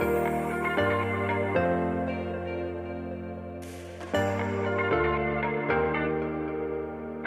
Thank you.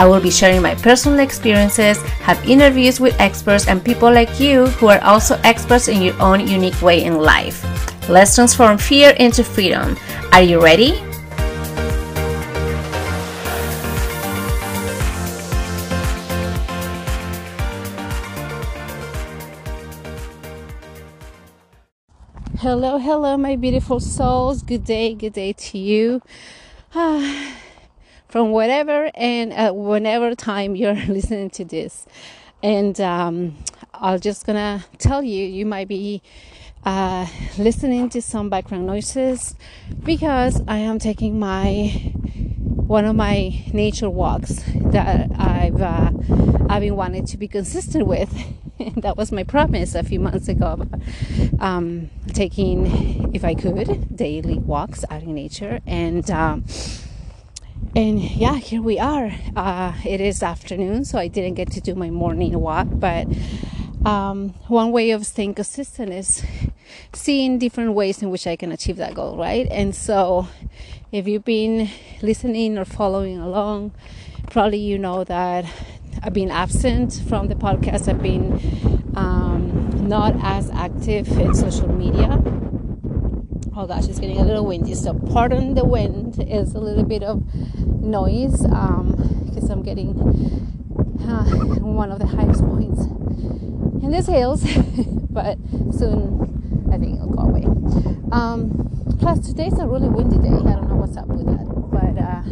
I will be sharing my personal experiences, have interviews with experts and people like you who are also experts in your own unique way in life. Let's transform fear into freedom. Are you ready? Hello, hello, my beautiful souls. Good day, good day to you. Ah from whatever and uh, whenever time you're listening to this. And um, I'm just gonna tell you, you might be uh, listening to some background noises because I am taking my one of my nature walks that I've uh, I've been wanting to be consistent with. that was my promise a few months ago about um, taking, if I could, daily walks out in nature and. Um, and yeah here we are. Uh, it is afternoon so i didn't get to do my morning walk but um, one way of staying consistent is seeing different ways in which i can achieve that goal right? And so if you've been listening or following along probably you know that i've been absent from the podcast. I've been um, not as active in social media oh gosh it's getting a little windy so pardon the wind is a little bit of noise because um, i'm getting uh, one of the highest points in this hills but soon i think it'll go away. Um, plus today's a really windy day. I don't know what's up with that but uh,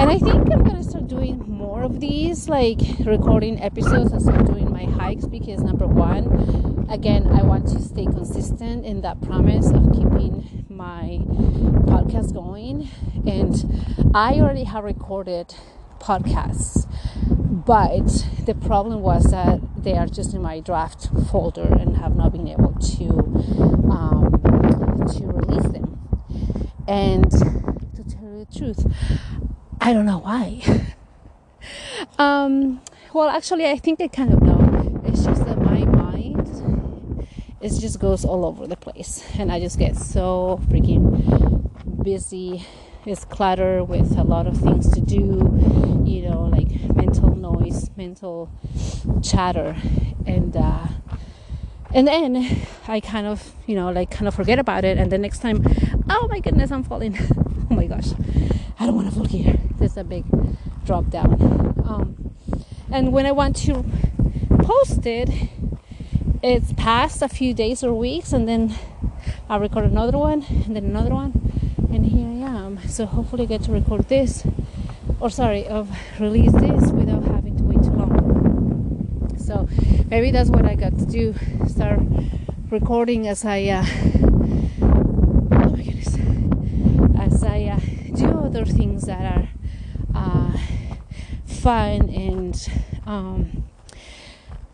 and i think i'm gonna start doing more of these like recording episodes as i'm doing my hikes because number one again, I want to stay consistent in that promise of keeping my podcast going. And I already have recorded podcasts, but the problem was that they are just in my draft folder and have not been able to um, to release them. And to tell you the truth, I don't know why. um, well, actually, I think I kind of know. It's just that my mind, it just goes all over the place and i just get so freaking busy it's clutter with a lot of things to do you know like mental noise mental chatter and uh and then i kind of you know like kind of forget about it. And the next time oh my goodness i'm falling. Oh my gosh. I don't want to fall here. There's a big drop down. Um and when i want to post it it's passed a few days or weeks and then I record another one and then another one and here I am. So hopefully I get to record this or sorry of release this without having to wait too long so maybe that's what I got to do start recording as I uh, oh my goodness as I uh, do other things that are uh, fun and um,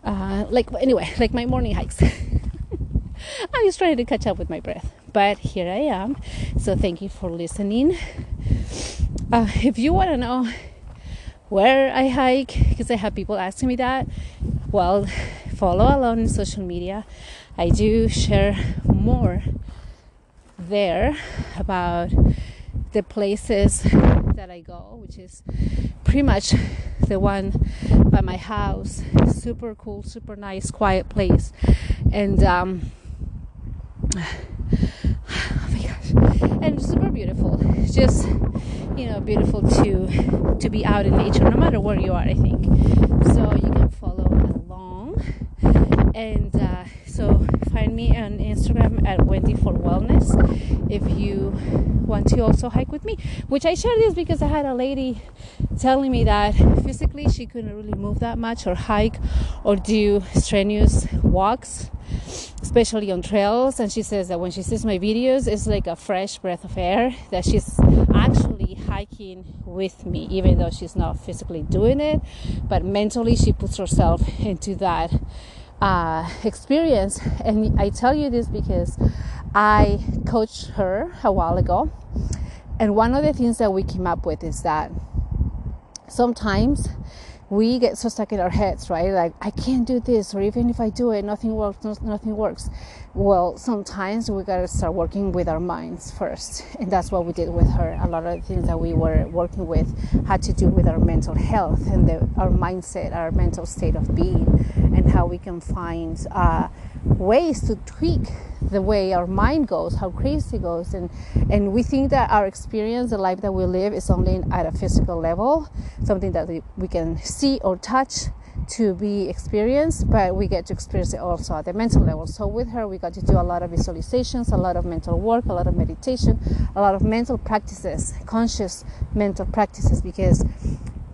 uh, like anyway, like my morning hikes. I'm just trying to catch up with my breath, but here I am. So thank you for listening. Uh, if you want to know where I hike, because I have people asking me that, well, follow along in social media. I do share more there about the places that I go, which is pretty much the one by my house. Super cool, super nice, quiet place. And um, oh my gosh, and super beautiful. Just you know, beautiful to to be out in nature, no matter where you are. I think so. You and uh, so find me on Instagram at Wendy for Wellness if you want to also hike with me. Which I share this because I had a lady telling me that physically she couldn't really move that much or hike or do strenuous walks especially on trails. And she says that when she sees my videos, it's like a fresh breath of air that she's actually hiking with me, even though she's not physically doing it. But mentally, she puts herself into that uh, experience. And I tell you this because I coached her a while ago. And one of the things that we came up with is that sometimes we get so stuck in our heads, right? Like, I can't do this, or even if I do it, nothing works, nothing works. Well, sometimes we gotta start working with our minds first. And that's what we did with her. A lot of the things that we were working with had to do with our mental health and the, our mindset, our mental state of being, and how we can find uh, ways to tweak the way our mind goes, how crazy goes, and and we think that our experience, the life that we live, is only at a physical level, something that we can see or touch to be experienced, but we get to experience it also at the mental level. So with her, we got to do a lot of visualizations, a lot of mental work, a lot of meditation, a lot of mental practices, conscious mental practices, because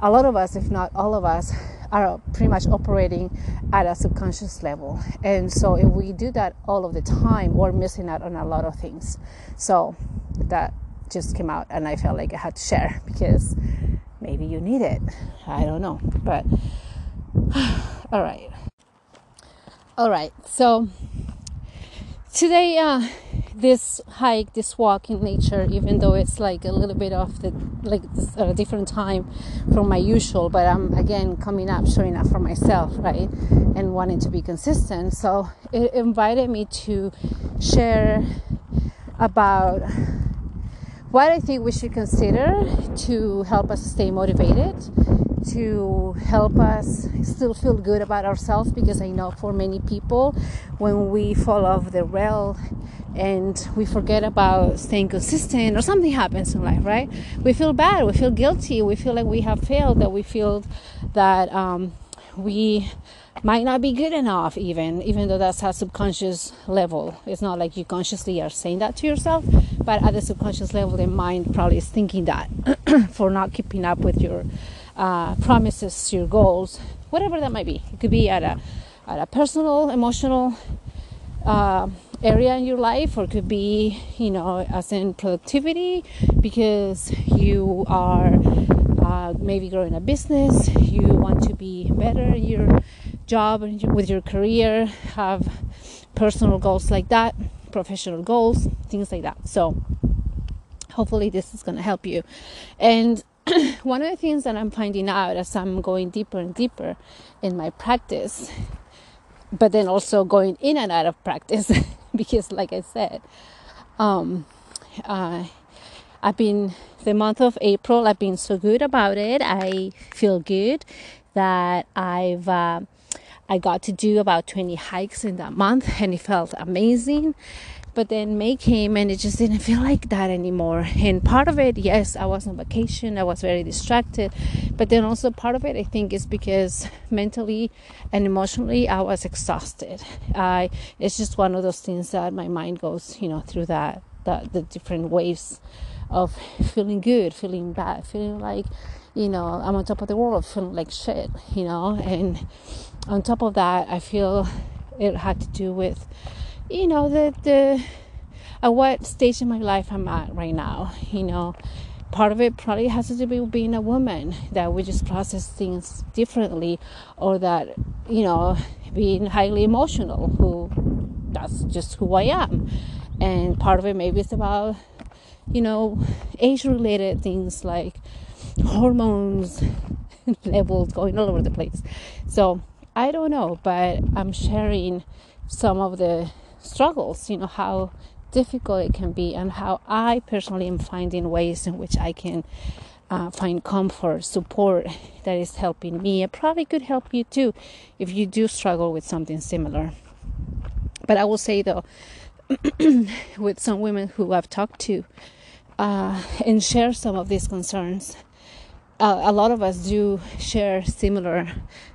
a lot of us, if not all of us, are pretty much operating at a subconscious level. And so if we do that all of the time, we're missing out on a lot of things. So that just came out and I felt like I had to share because maybe you need it. I don't know. But all right. All right. So today uh this hike, this walk in nature, even though it's like a little bit off the like a different time from my usual, but I'm again coming up, showing up for myself, right, and wanting to be consistent. So it invited me to share about what I think we should consider to help us stay motivated, to help us still feel good about ourselves because I know for many people when we fall off the rail and we forget about staying consistent or something happens in life right? We feel bad we feel guilty we feel like we have failed that we feel that um, we might not be good enough even even though that's a subconscious level. It's not like you consciously are saying that to yourself but at the subconscious level the mind probably is thinking that for not keeping up with your uh, promises your goals whatever that might be. It could be at a at a personal emotional uh, area in your life or it could be you know as in productivity because you are uh, maybe growing a business you want to be better in your job and with your career have personal goals like that professional goals things like that. So hopefully this is going to help you. And one of the things that i'm finding out as i'm going deeper and deeper in my practice but then also going in and out of practice because, like I said, um, uh, I've been the month of April. I've been so good about it. I feel good that I've uh, I got to do about 20 hikes in that month, and it felt amazing. But then May came and it just didn't feel like that anymore. And part of it, yes, I was on vacation, I was very distracted. But then also part of it, I think, is because mentally and emotionally, I was exhausted. I it's just one of those things that my mind goes, you know, through that, that the different waves of feeling good, feeling bad, feeling like, you know, I'm on top of the world, feeling like shit, you know. And on top of that, I feel it had to do with you know the the at what stage in my life I'm at right now. You know, part of it probably has to do with being a woman that we just process things differently, or that you know being highly emotional. Who that's just who I am, and part of it maybe it's about you know age related things like hormones levels going all over the place. So I don't know, but I'm sharing some of the struggles, you know, how difficult it can be, and how I personally am finding ways in which I can uh, find comfort, support that is helping me. It probably could help you too if you do struggle with something similar. But I will say though, with some women who I've talked to uh, and share some of these concerns, uh, a lot of us do share similar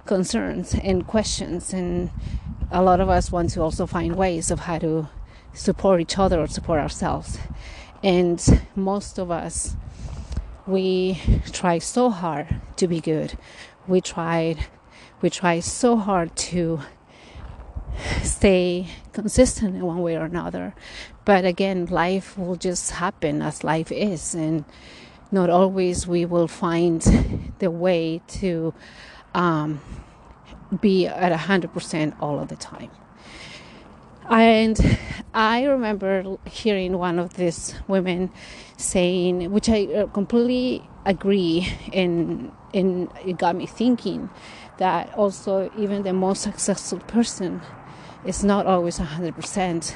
concerns and questions and a lot of us want to also find ways of how to support each other or support ourselves. And most of us, we try so hard to be good. We tried, we try so hard to stay consistent in one way or another. But again, life will just happen as life is, and not always we will find the way to um, be at 100% all of the time. And I remember hearing one of these women saying, which I uh, completely agree, and, and it got me thinking that also even the most successful person is not always 100%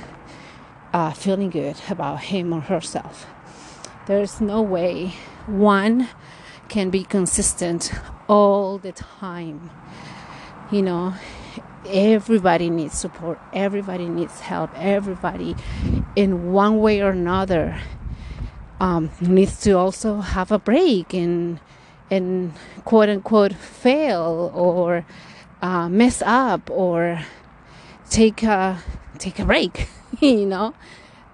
uh, feeling good about him or herself. There's no way one can be consistent all the time. You know, everybody needs support, everybody needs help, everybody in one way or another um, needs to also have a break and and quote unquote fail or uh, mess up or take a take a break. you know,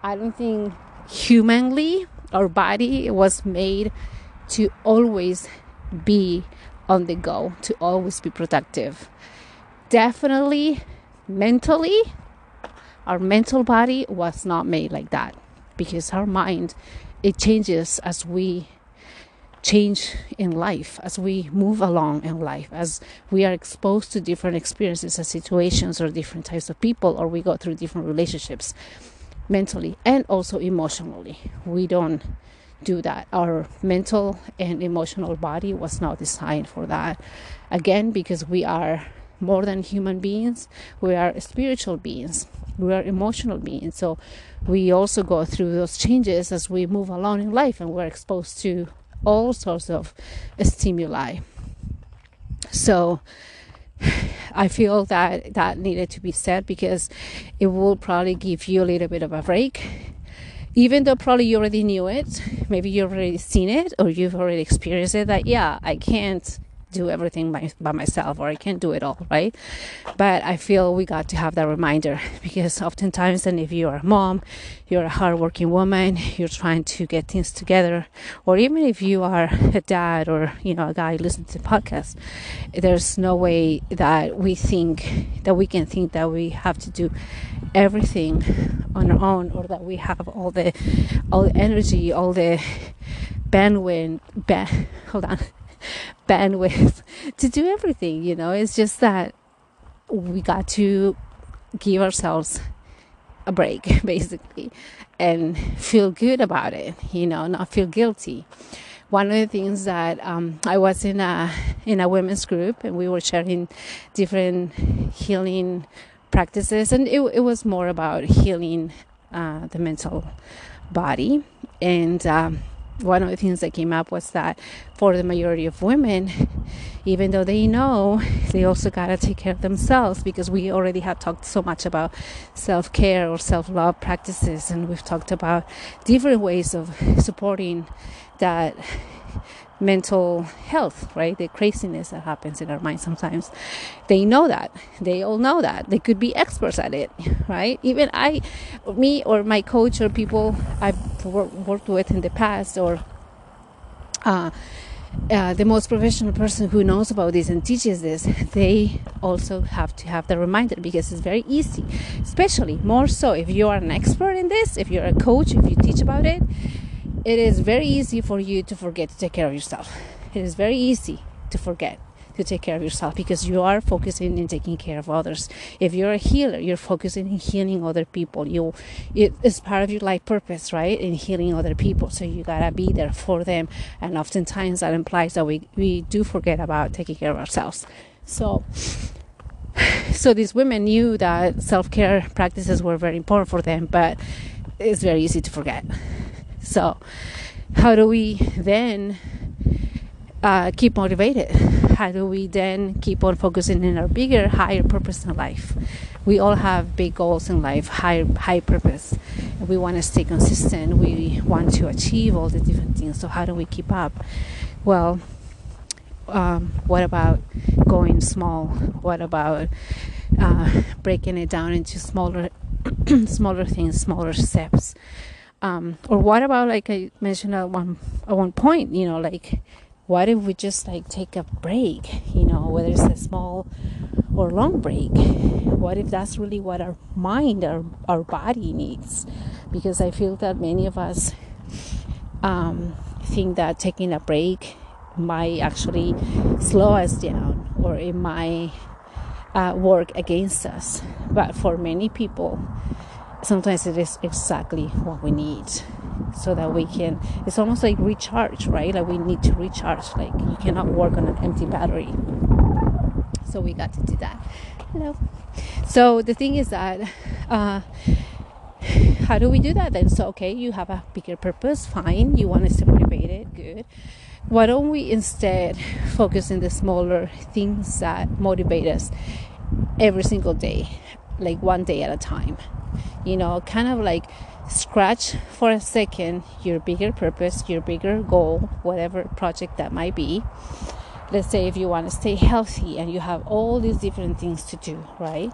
I don't think humanly our body was made to always be on the go, to always be productive. Definitely mentally, our mental body was not made like that because our mind it changes as we change in life as we move along in life as we are exposed to different experiences and situations or different types of people or we go through different relationships mentally and also emotionally we don't do that our mental and emotional body was not designed for that again because we are more than human beings we are spiritual beings we are emotional beings so we also go through those changes as we move along in life and we're exposed to all sorts of stimuli. So I feel that that needed to be said because it will probably give you a little bit of a break. Even though probably you already knew it, maybe you've already seen it or you've already experienced it, that yeah, I can't do everything by, by myself or I can't do it all, right? But I feel we got to have that reminder because oftentimes, and if you're a mom, you're a hardworking woman, you're trying to get things together, or even if you are a dad or you know a guy listening to podcasts, there's no way that we think that we can think that we have to do everything on our own or that we have all the all the energy, all the bandwidth. Ba- hold on bandwidth to do everything, you know. It's just that we got to give ourselves a break, basically, and feel good about it, you know, not feel guilty. One of the things that um, I was in a in a women's group, and we were sharing different healing practices, and it, it was more about healing uh, the mental body and. Um, one of the things that came up was that for the majority of women, even though they know, they also gotta take care of themselves because we already have talked so much about self care or self love practices, and we've talked about different ways of supporting that mental health, right? The craziness that happens in our mind sometimes. They know that. They all know that. They could be experts at it, right? Even I, me, or my coach, or people I've worked with in the past, or uh, uh, the most professional person who knows about this and teaches this, they also have to have the reminder because it's very easy, especially more so if you are an expert in this, if you're a coach, if you teach about it it is very easy for you to forget to take care of yourself. It is very easy to forget to take care of yourself because you are focusing in taking care of others. If you're a healer, you're focusing in healing other people. You, it is part of your life purpose, right? In healing other people. So you gotta be there for them. And oftentimes that implies that we, we do forget about taking care of ourselves. So, so these women knew that self care practices were very important for them, but it's very easy to forget. So, how do we then uh, keep motivated? How do we then keep on focusing in our bigger, higher purpose in life? We all have big goals in life, high, high purpose. We want to stay consistent. We want to achieve all the different things. So, how do we keep up? Well, um, what about going small? What about uh, breaking it down into smaller, smaller things, smaller steps? Um, or what about like I mentioned at one at one point, you know, like what if we just like take a break you know whether it's a small or long break? What if that's really what our mind our, our body needs? Because i feel that many of us um, think that taking a break might actually slow us down or it might uh, work against us. But for many people sometimes it is exactly what we need so that we can it's almost like recharge right? Like we need to recharge like you cannot work on an empty battery. So we got to do that. Hello. So the thing is that uh, how do we do that then? So okay you have a bigger purpose fine you want to stay motivated good. Why don't we instead focus on the smaller things that motivate us every single day like one day at a time you know kind of like scratch for a second your bigger purpose, your bigger goal, whatever project that might be. Let's say if you want to stay healthy and you have all these different things to do, right?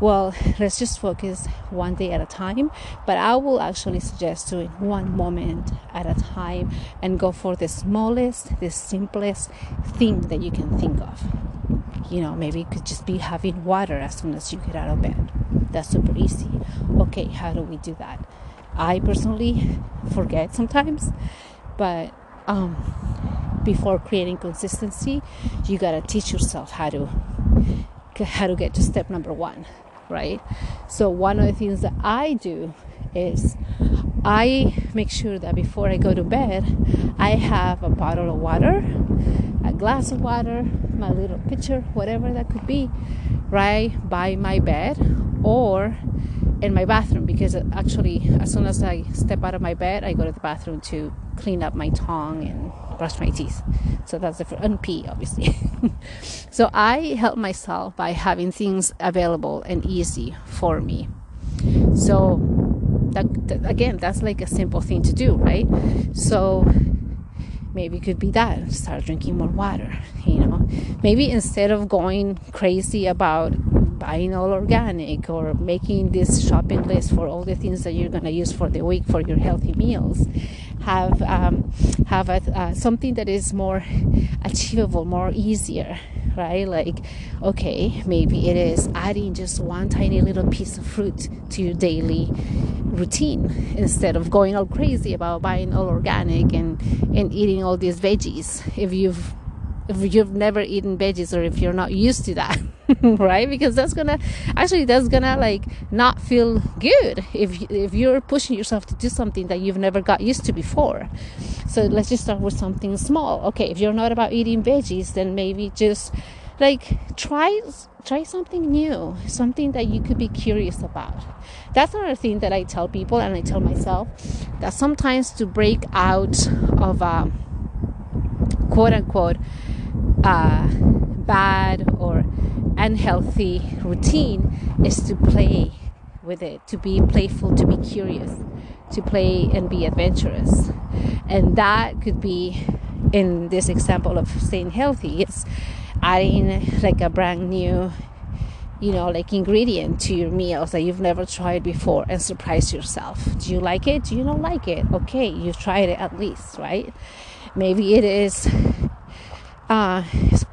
Well, let's just focus one day at a time. But I will actually suggest doing one moment at a time and go for the smallest, the simplest thing that you can think of. You know, maybe it could just be having water as soon as you get out of bed. That's super easy. Okay, how do we do that? I personally forget sometimes, but um, before creating consistency, you gotta teach yourself how to how to get to step number one, right? So one of the things that I do is I make sure that before I go to bed, I have a bottle of water, a glass of water, my little pitcher, whatever that could be, right by my bed or in my bathroom because uh, actually as soon as I step out of my bed I go to the bathroom to clean up my tongue and brush my teeth. So that's the and pee obviously. So I help myself by having things available and easy for me. So that, that again that's like a simple thing to do right? So maybe it could be that start drinking more water you know? Maybe instead of going crazy about buying all organic or making this shopping list for all the things that you're going to use for the week for your healthy meals have um, have a, uh, something that is more achievable more easier right? Like okay maybe it is adding just one tiny little piece of fruit to your daily routine instead of going all crazy about buying all organic and and eating all these veggies. If you've if you've never eaten veggies or if you're not used to that right? Because that's gonna actually that's gonna like not feel good if if you're pushing yourself to do something that you've never got used to before. So let's just start with something small. Okay if you're not about eating veggies then maybe just like try try something new something that you could be curious about. That's another thing that i tell people and i tell myself that sometimes to break out of a quote unquote uh, bad or unhealthy routine is to play with it, to be playful, to be curious, to play and be adventurous. And that could be, in this example of staying healthy, it's adding like a brand new, you know, like ingredient to your meals that you've never tried before and surprise yourself. Do you like it? Do you not like it? Okay, you tried it at least, right? Maybe it is uh,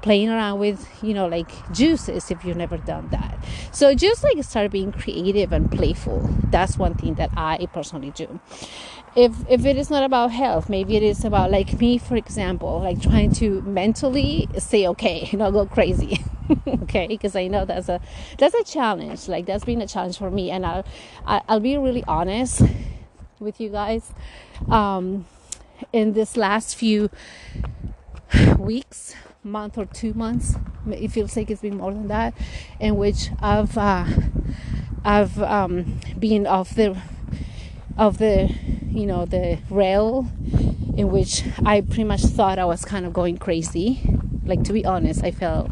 playing around with you know like juices if you've never done that. So just like start being creative and playful. That's one thing that i personally do. If if it is not about health maybe it is about like me for example like trying to mentally say okay not go crazy okay? Because i know that's a that's a challenge. Like that's been a challenge for me. And i'll i'll be really honest with you guys. Um in this last few weeks, month or two months. It feels like it's been more than that, in which I've uh, I've um, been off the of the you know the rail, in which I pretty much thought I was kind of going crazy. Like to be honest, I felt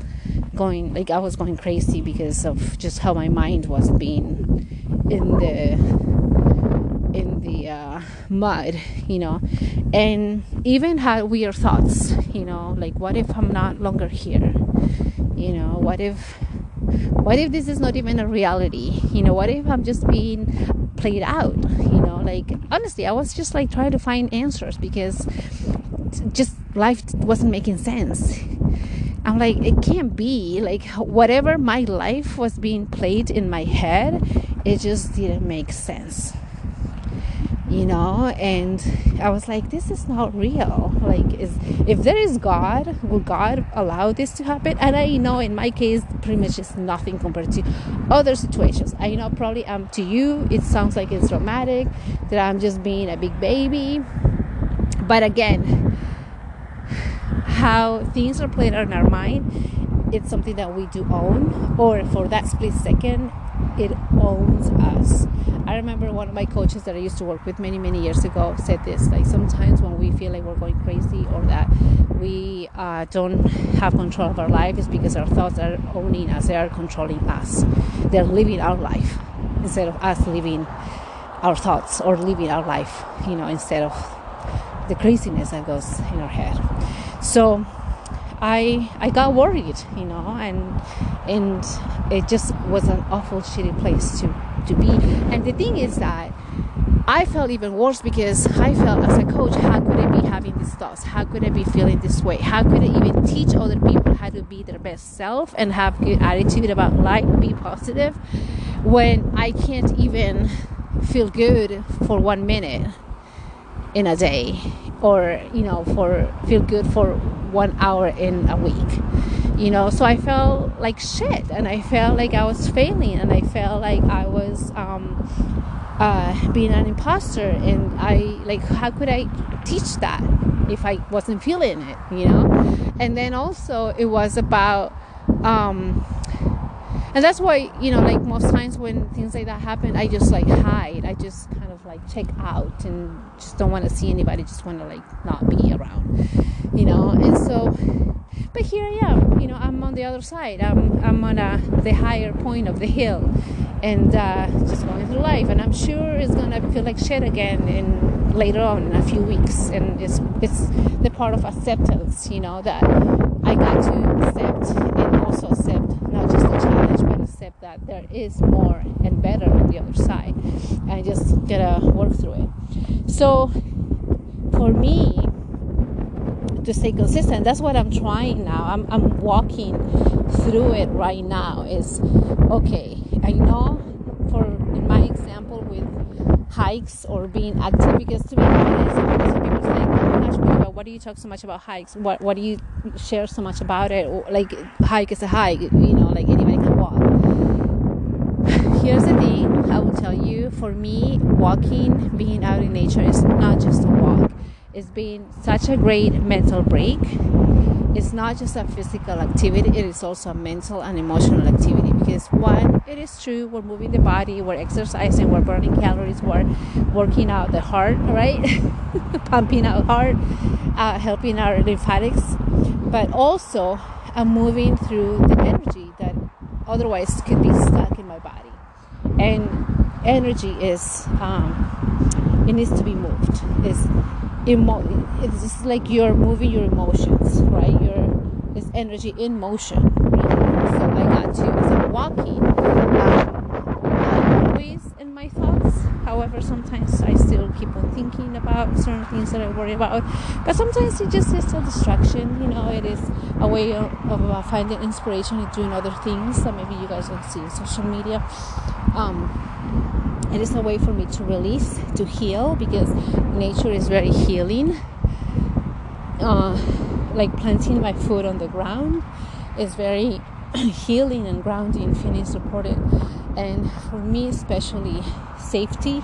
going like I was going crazy because of just how my mind was being in the the uh, mud, you know, and even had weird thoughts, you know, like what if I'm not longer here, you know, what if, what if this is not even a reality, you know, what if I'm just being played out, you know, like honestly, I was just like trying to find answers because just life wasn't making sense. I'm like, it can't be. Like, whatever my life was being played in my head, it just didn't make sense you know and i was like this is not real. Like is if there is god will god allow this to happen? And i know in my case pretty much is nothing compared to other situations. I know probably um to you it sounds like it's dramatic that i'm just being a big baby. But again how things are played in our mind it's something that we do own or for that split second it owns us I remember one of my coaches that I used to work with many, many years ago said this like sometimes when we feel like we're going crazy or that we uh, don't have control of our life is because our thoughts are owning us, they are controlling us. They're living our life instead of us living our thoughts or living our life, you know, instead of the craziness that goes in our head. So I I got worried, you know, and and it just was an awful shitty place to to be. And the thing is that I felt even worse because I felt as a coach, how could I be having these thoughts? How could I be feeling this way? How could I even teach other people how to be their best self and have good attitude about life, be positive, when I can't even feel good for one minute in a day or you know for feel good for one hour in a week you know so i felt like shit and i felt like i was failing and i felt like i was um, uh, being an imposter and i like how could i teach that if i wasn't feeling it you know? And then also it was about um, and that's why you know like most times when things like that happen i just like hide. I just kind of like check out and just don't want to see anybody just want to like not be around you know? And so but here i am you know i'm on the other side. I'm i'm on a, the higher point of the hill and uh, just going through life. And i'm sure it's gonna feel like shit again in later on in a few weeks. And it's it's the part of acceptance you know that i got to accept and also accept not just the challenge but accept that there is more and better on the other side. I just gotta work through it. So for me to stay consistent. That's what i'm trying now. I'm, I'm walking through it right now is okay i know for in my example with hikes or being active because to be honest some people say oh what do you talk so much about hikes? What what do you share so much about it? Like hike is a hike you know like anybody can walk. Here's the thing i will tell you for me walking being out in nature is not just a walk it's been such a great mental break. It's not just a physical activity, it is also a mental and emotional activity because one, it is true, we're moving the body, we're exercising, we're burning calories, we're working out the heart, right? Pumping out heart, uh, helping our lymphatics, but also I'm moving through the energy that otherwise could be stuck in my body. And energy is um, it needs to be moved. It's emo- it's just like you're moving your emotions right? Your it's energy in motion. Right? so i got to as i'm walking um, i'm always in my thoughts. However sometimes i still keep on thinking about certain things that i worry about. But sometimes it just is a distraction you know it is a way of, of uh, finding inspiration in doing other things that maybe you guys don't see in social media. Um, it is a way for me to release to heal because nature is very healing. Uh, like planting my foot on the ground is very healing and grounding feeling supported. And for me especially safety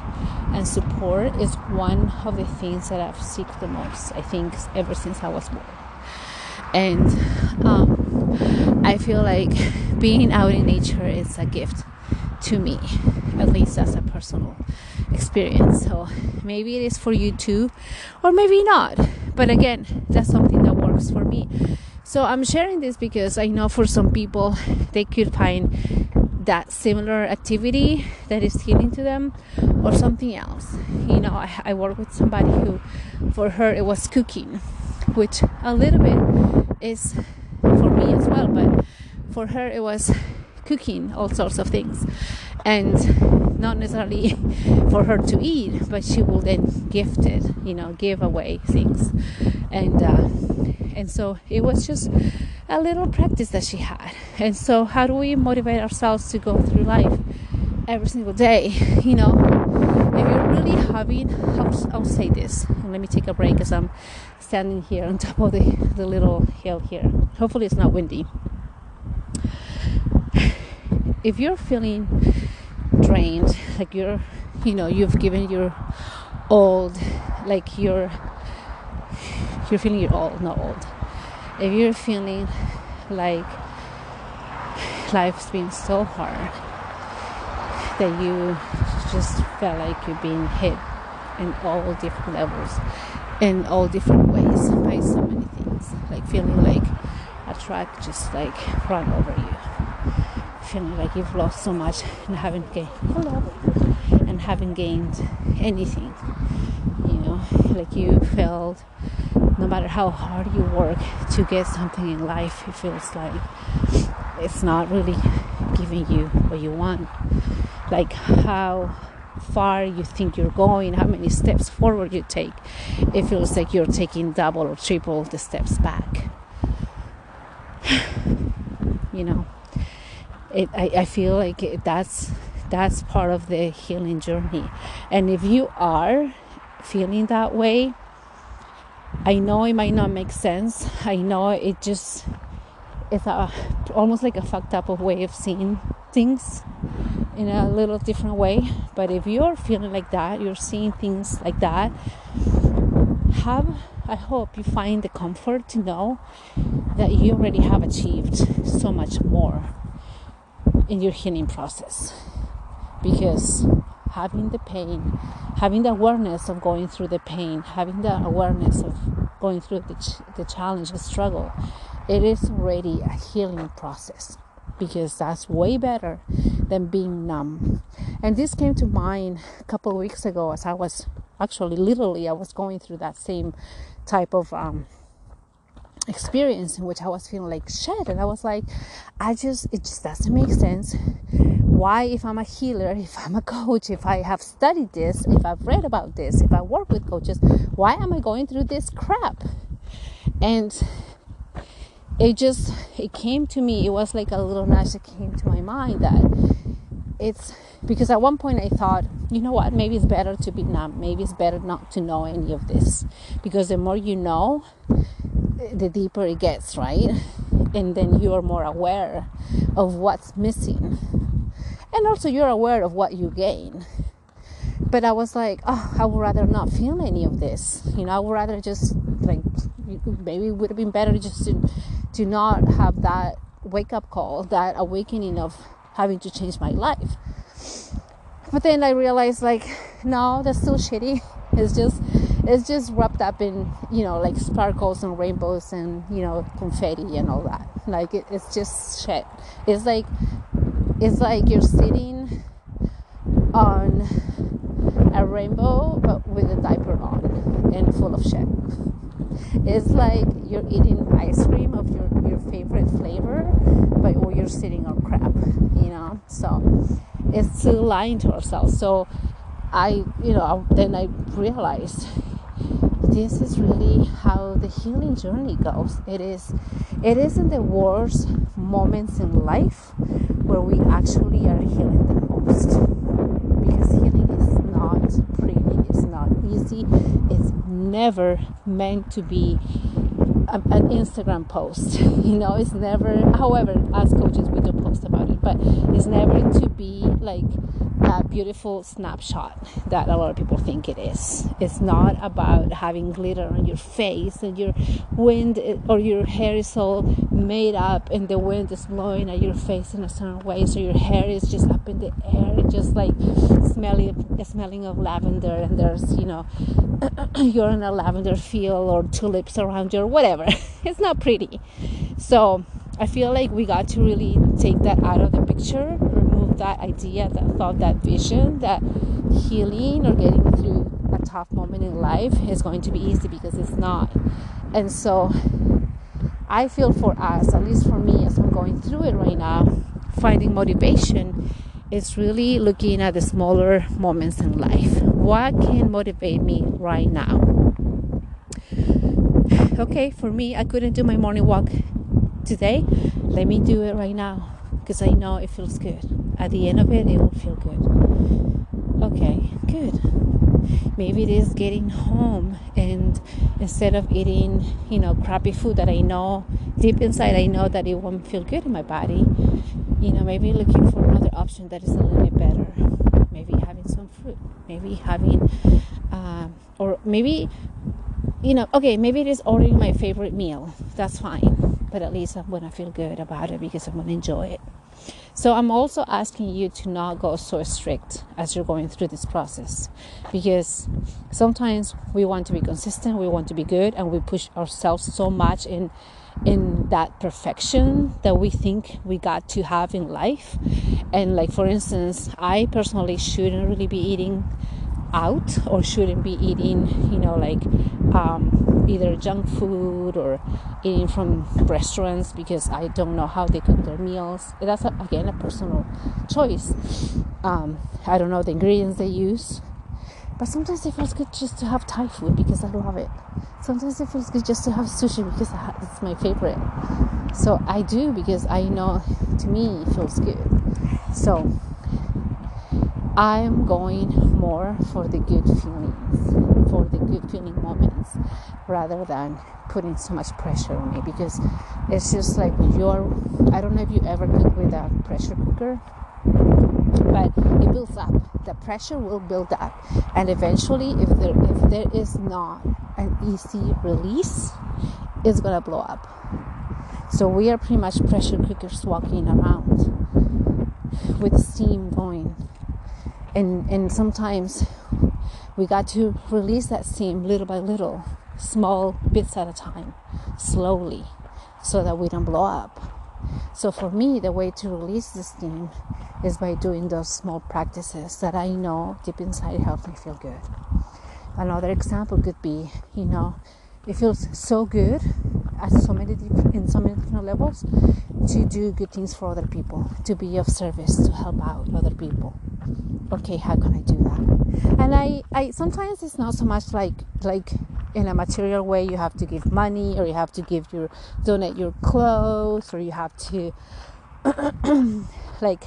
and support is one of the things that i've seeked the most i think ever since i was born. And um, i feel like being out in nature is a gift to me at least as a personal experience. So maybe it is for you too or maybe not. But again that's something that works for me. So i'm sharing this because i know for some people they could find that similar activity that is healing to them or something else. You know I, I work with somebody who for her it was cooking which a little bit is for me as well but for her it was cooking all sorts of things and not necessarily for her to eat, but she will then gift it, you know, give away things, and uh, and so it was just a little practice that she had. And so, how do we motivate ourselves to go through life every single day? You know, if you're really having, I'll, I'll say this, let me take a break as I'm standing here on top of the, the little hill here. Hopefully, it's not windy. If you're feeling drained, like you're, you know, you've given your old, like you're, you're feeling your old, not old. If you're feeling like life's been so hard that you just felt like you're being hit in all different levels in all different ways by so many things like feeling like a truck just like run over you feeling like you've lost so much and haven't gained hello and haven't gained anything you know like you felt no matter how hard you work to get something in life, it feels like it's not really giving you what you want. Like how far you think you're going, how many steps forward you take, it feels like you're taking double or triple the steps back. you know, it, I, I feel like it, that's that's part of the healing journey, and if you are feeling that way, I know it might not make sense. I know it just it's a almost like a fucked up way of seeing things in a little different way. But if you're feeling like that, you're seeing things like that, have I hope you find the comfort to know that you already have achieved so much more in your healing process. Because having the pain, having the awareness of going through the pain, having the awareness of going through the, ch- the challenge, the struggle, it is already a healing process because that's way better than being numb. And this came to mind a couple of weeks ago as I was actually literally I was going through that same type of um, experience in which I was feeling like shit and I was like I just it just doesn't make sense. Why if i'm a healer if i'm a coach if i have studied this if i've read about this if i work with coaches why am i going through this crap? And it just it came to me it was like a little nudge that came to my mind that it's because at one point i thought you know what maybe it's better to be numb. Maybe it's better not to know any of this. Because the more you know the deeper it gets right? And then you are more aware of what's missing. And also you're aware of what you gain. But i was like oh i would rather not feel any of this. You know i would rather just like maybe it would have been better just to to not have that wake up call that awakening of having to change my life. But then i realized like no that's still shitty. It's just it's just wrapped up in you know like sparkles and rainbows and you know confetti and all that. Like it, it's just shit. It's like it's like you're sitting on a rainbow but with a diaper on and full of shit. It's like you're eating ice cream of your, your favorite flavor, but or you're sitting on crap, you know. So it's still lying to ourselves. So I, you know, um, then I realized this is really how the healing journey goes. It is, it is in the worst moments in life where we actually are healing the most. Not pretty, it's not easy, it's never meant to be a, an Instagram post. You know, it's never, however, as coaches, we do post about it, but it's never to be like a beautiful snapshot that a lot of people think it is. It's not about having glitter on your face and your wind or your hair is all made up and the wind is blowing at your face in a certain way, so your hair is just up in the air, just like smelling smelling of lavender, and there's you know you're in a lavender field or tulips around you or whatever. it's not pretty. So I feel like we got to really take that out of the picture remove that idea, that thought, that vision, that healing or getting through a tough moment in life is going to be easy because it's not. And so I feel for us, at least for me, as I'm going through it right now, finding motivation it's really looking at the smaller moments in life. What can motivate me right now? Okay, for me, I couldn't do my morning walk today. Let me do it right now because I know it feels good. At the end of it, it will feel good. Okay, good. Maybe it is getting home and instead of eating, you know, crappy food that I know deep inside, I know that it won't feel good in my body. You know, maybe looking for another option that is a little bit better. Maybe having some fruit. Maybe having, uh, or maybe you know, okay, maybe it is ordering my favorite meal. That's fine. But at least I'm to feel good about it because I'm to enjoy it. So I'm also asking you to not go so strict as you're going through this process because sometimes we want to be consistent, we want to be good, and we push ourselves so much in in that perfection that we think we got to have in life. And like for instance, I personally shouldn't really be eating out or shouldn't be eating, you know, like um, either junk food or eating from restaurants because I don't know how they cook their meals. That's a, again a personal choice. Um, I don't know the ingredients they use, but sometimes it feels good just to have Thai food because I love it. Sometimes it feels good just to have sushi because it's my favorite. So I do because I know to me it feels good. So I'm going more for the good feelings, for the good feeling moments, rather than putting so much pressure on me because it's just like you're. I don't know if you ever cook with a pressure cooker, but it builds up. The pressure will build up, and eventually, if there if there is not an easy release, it's gonna blow up. So we are pretty much pressure cookers walking around with steam going and and sometimes we got to release that steam little by little small bits at a time slowly so that we don't blow up. So for me the way to release the steam is by doing those small practices that i know deep inside help me feel good. Another example could be you know it feels so good at so many in so many different levels to do good things for other people to be of service to help out other people okay how can i do that? And i i sometimes it's not so much like like in a material way you have to give money or you have to give your donate your clothes or you have to like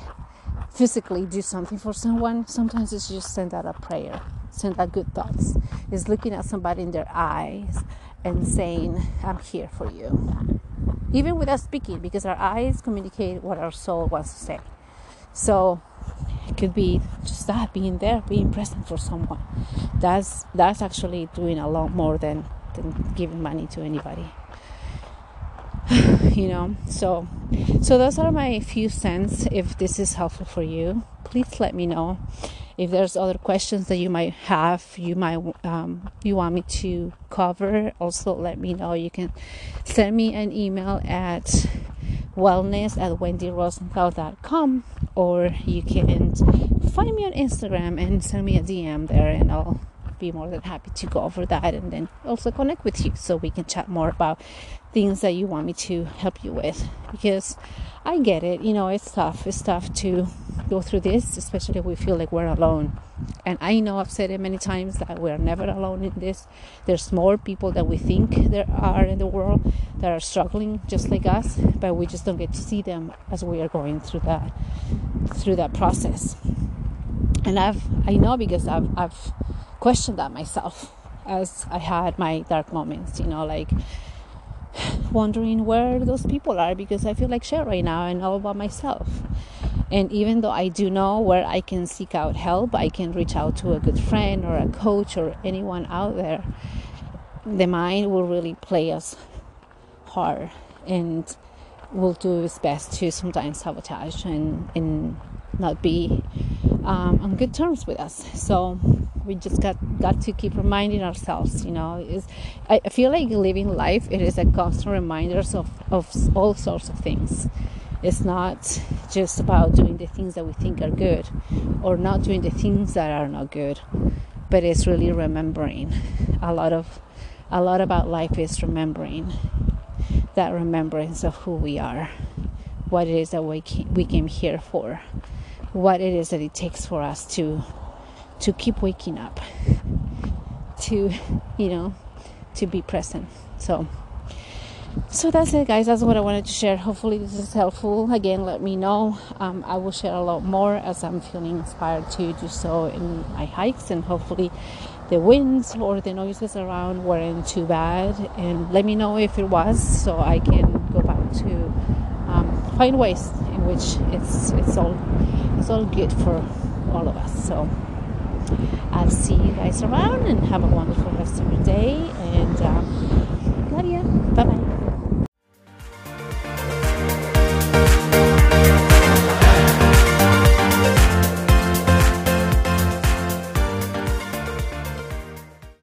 physically do something for someone. Sometimes it's just send out a prayer send out good thoughts. Is looking at somebody in their eyes and saying i'm here for you. Even without speaking because our eyes communicate what our soul wants to say. So it could be just that being there being present for someone. That's that's actually doing a lot more than than giving money to anybody. You know so so those are my few cents. If this is helpful for you please let me know. If there's other questions that you might have you might um, you want me to cover also let me know. You can send me an email at wellness at wendyrosenthal.com or you can find me on Instagram and send me a DM there and I'll be more than happy to go over that and then also connect with you so we can chat more about things that you want me to help you with. Because I get it you know it's tough it's tough to go through this especially if we feel like we're alone. And I know I've said it many times that we're never alone in this. There's more people that we think there are in the world that are struggling just like us but we just don't get to see them as we are going through that through that process. And I've I know because I've I've questioned that myself as I had my dark moments, you know, like wondering where those people are because I feel like shit right now and all about myself. And even though I do know where I can seek out help, I can reach out to a good friend or a coach or anyone out there, the mind will really play us hard and will do its best to sometimes sabotage and, and not be um, on good terms with us. So we just got got to keep reminding ourselves you know is I feel like living life it is a constant reminder of, of all sorts of things. It's not just about doing the things that we think are good or not doing the things that are not good but it's really remembering. A lot of a lot about life is remembering that remembrance of who we are what it is that we came, we came here for what it is that it takes for us to to keep waking up to you know to be present. So so that's it guys. That's what i wanted to share. Hopefully this is helpful. Again let me know. Um, i will share a lot more as i'm feeling inspired to do so in my hikes and hopefully the winds or the noises around weren't too bad. And let me know if it was so i can go back to find ways in which it's it's all it's all good for all of us. So I'll see you guys around and have a wonderful rest of your day. And uh, um, love you. Bye bye.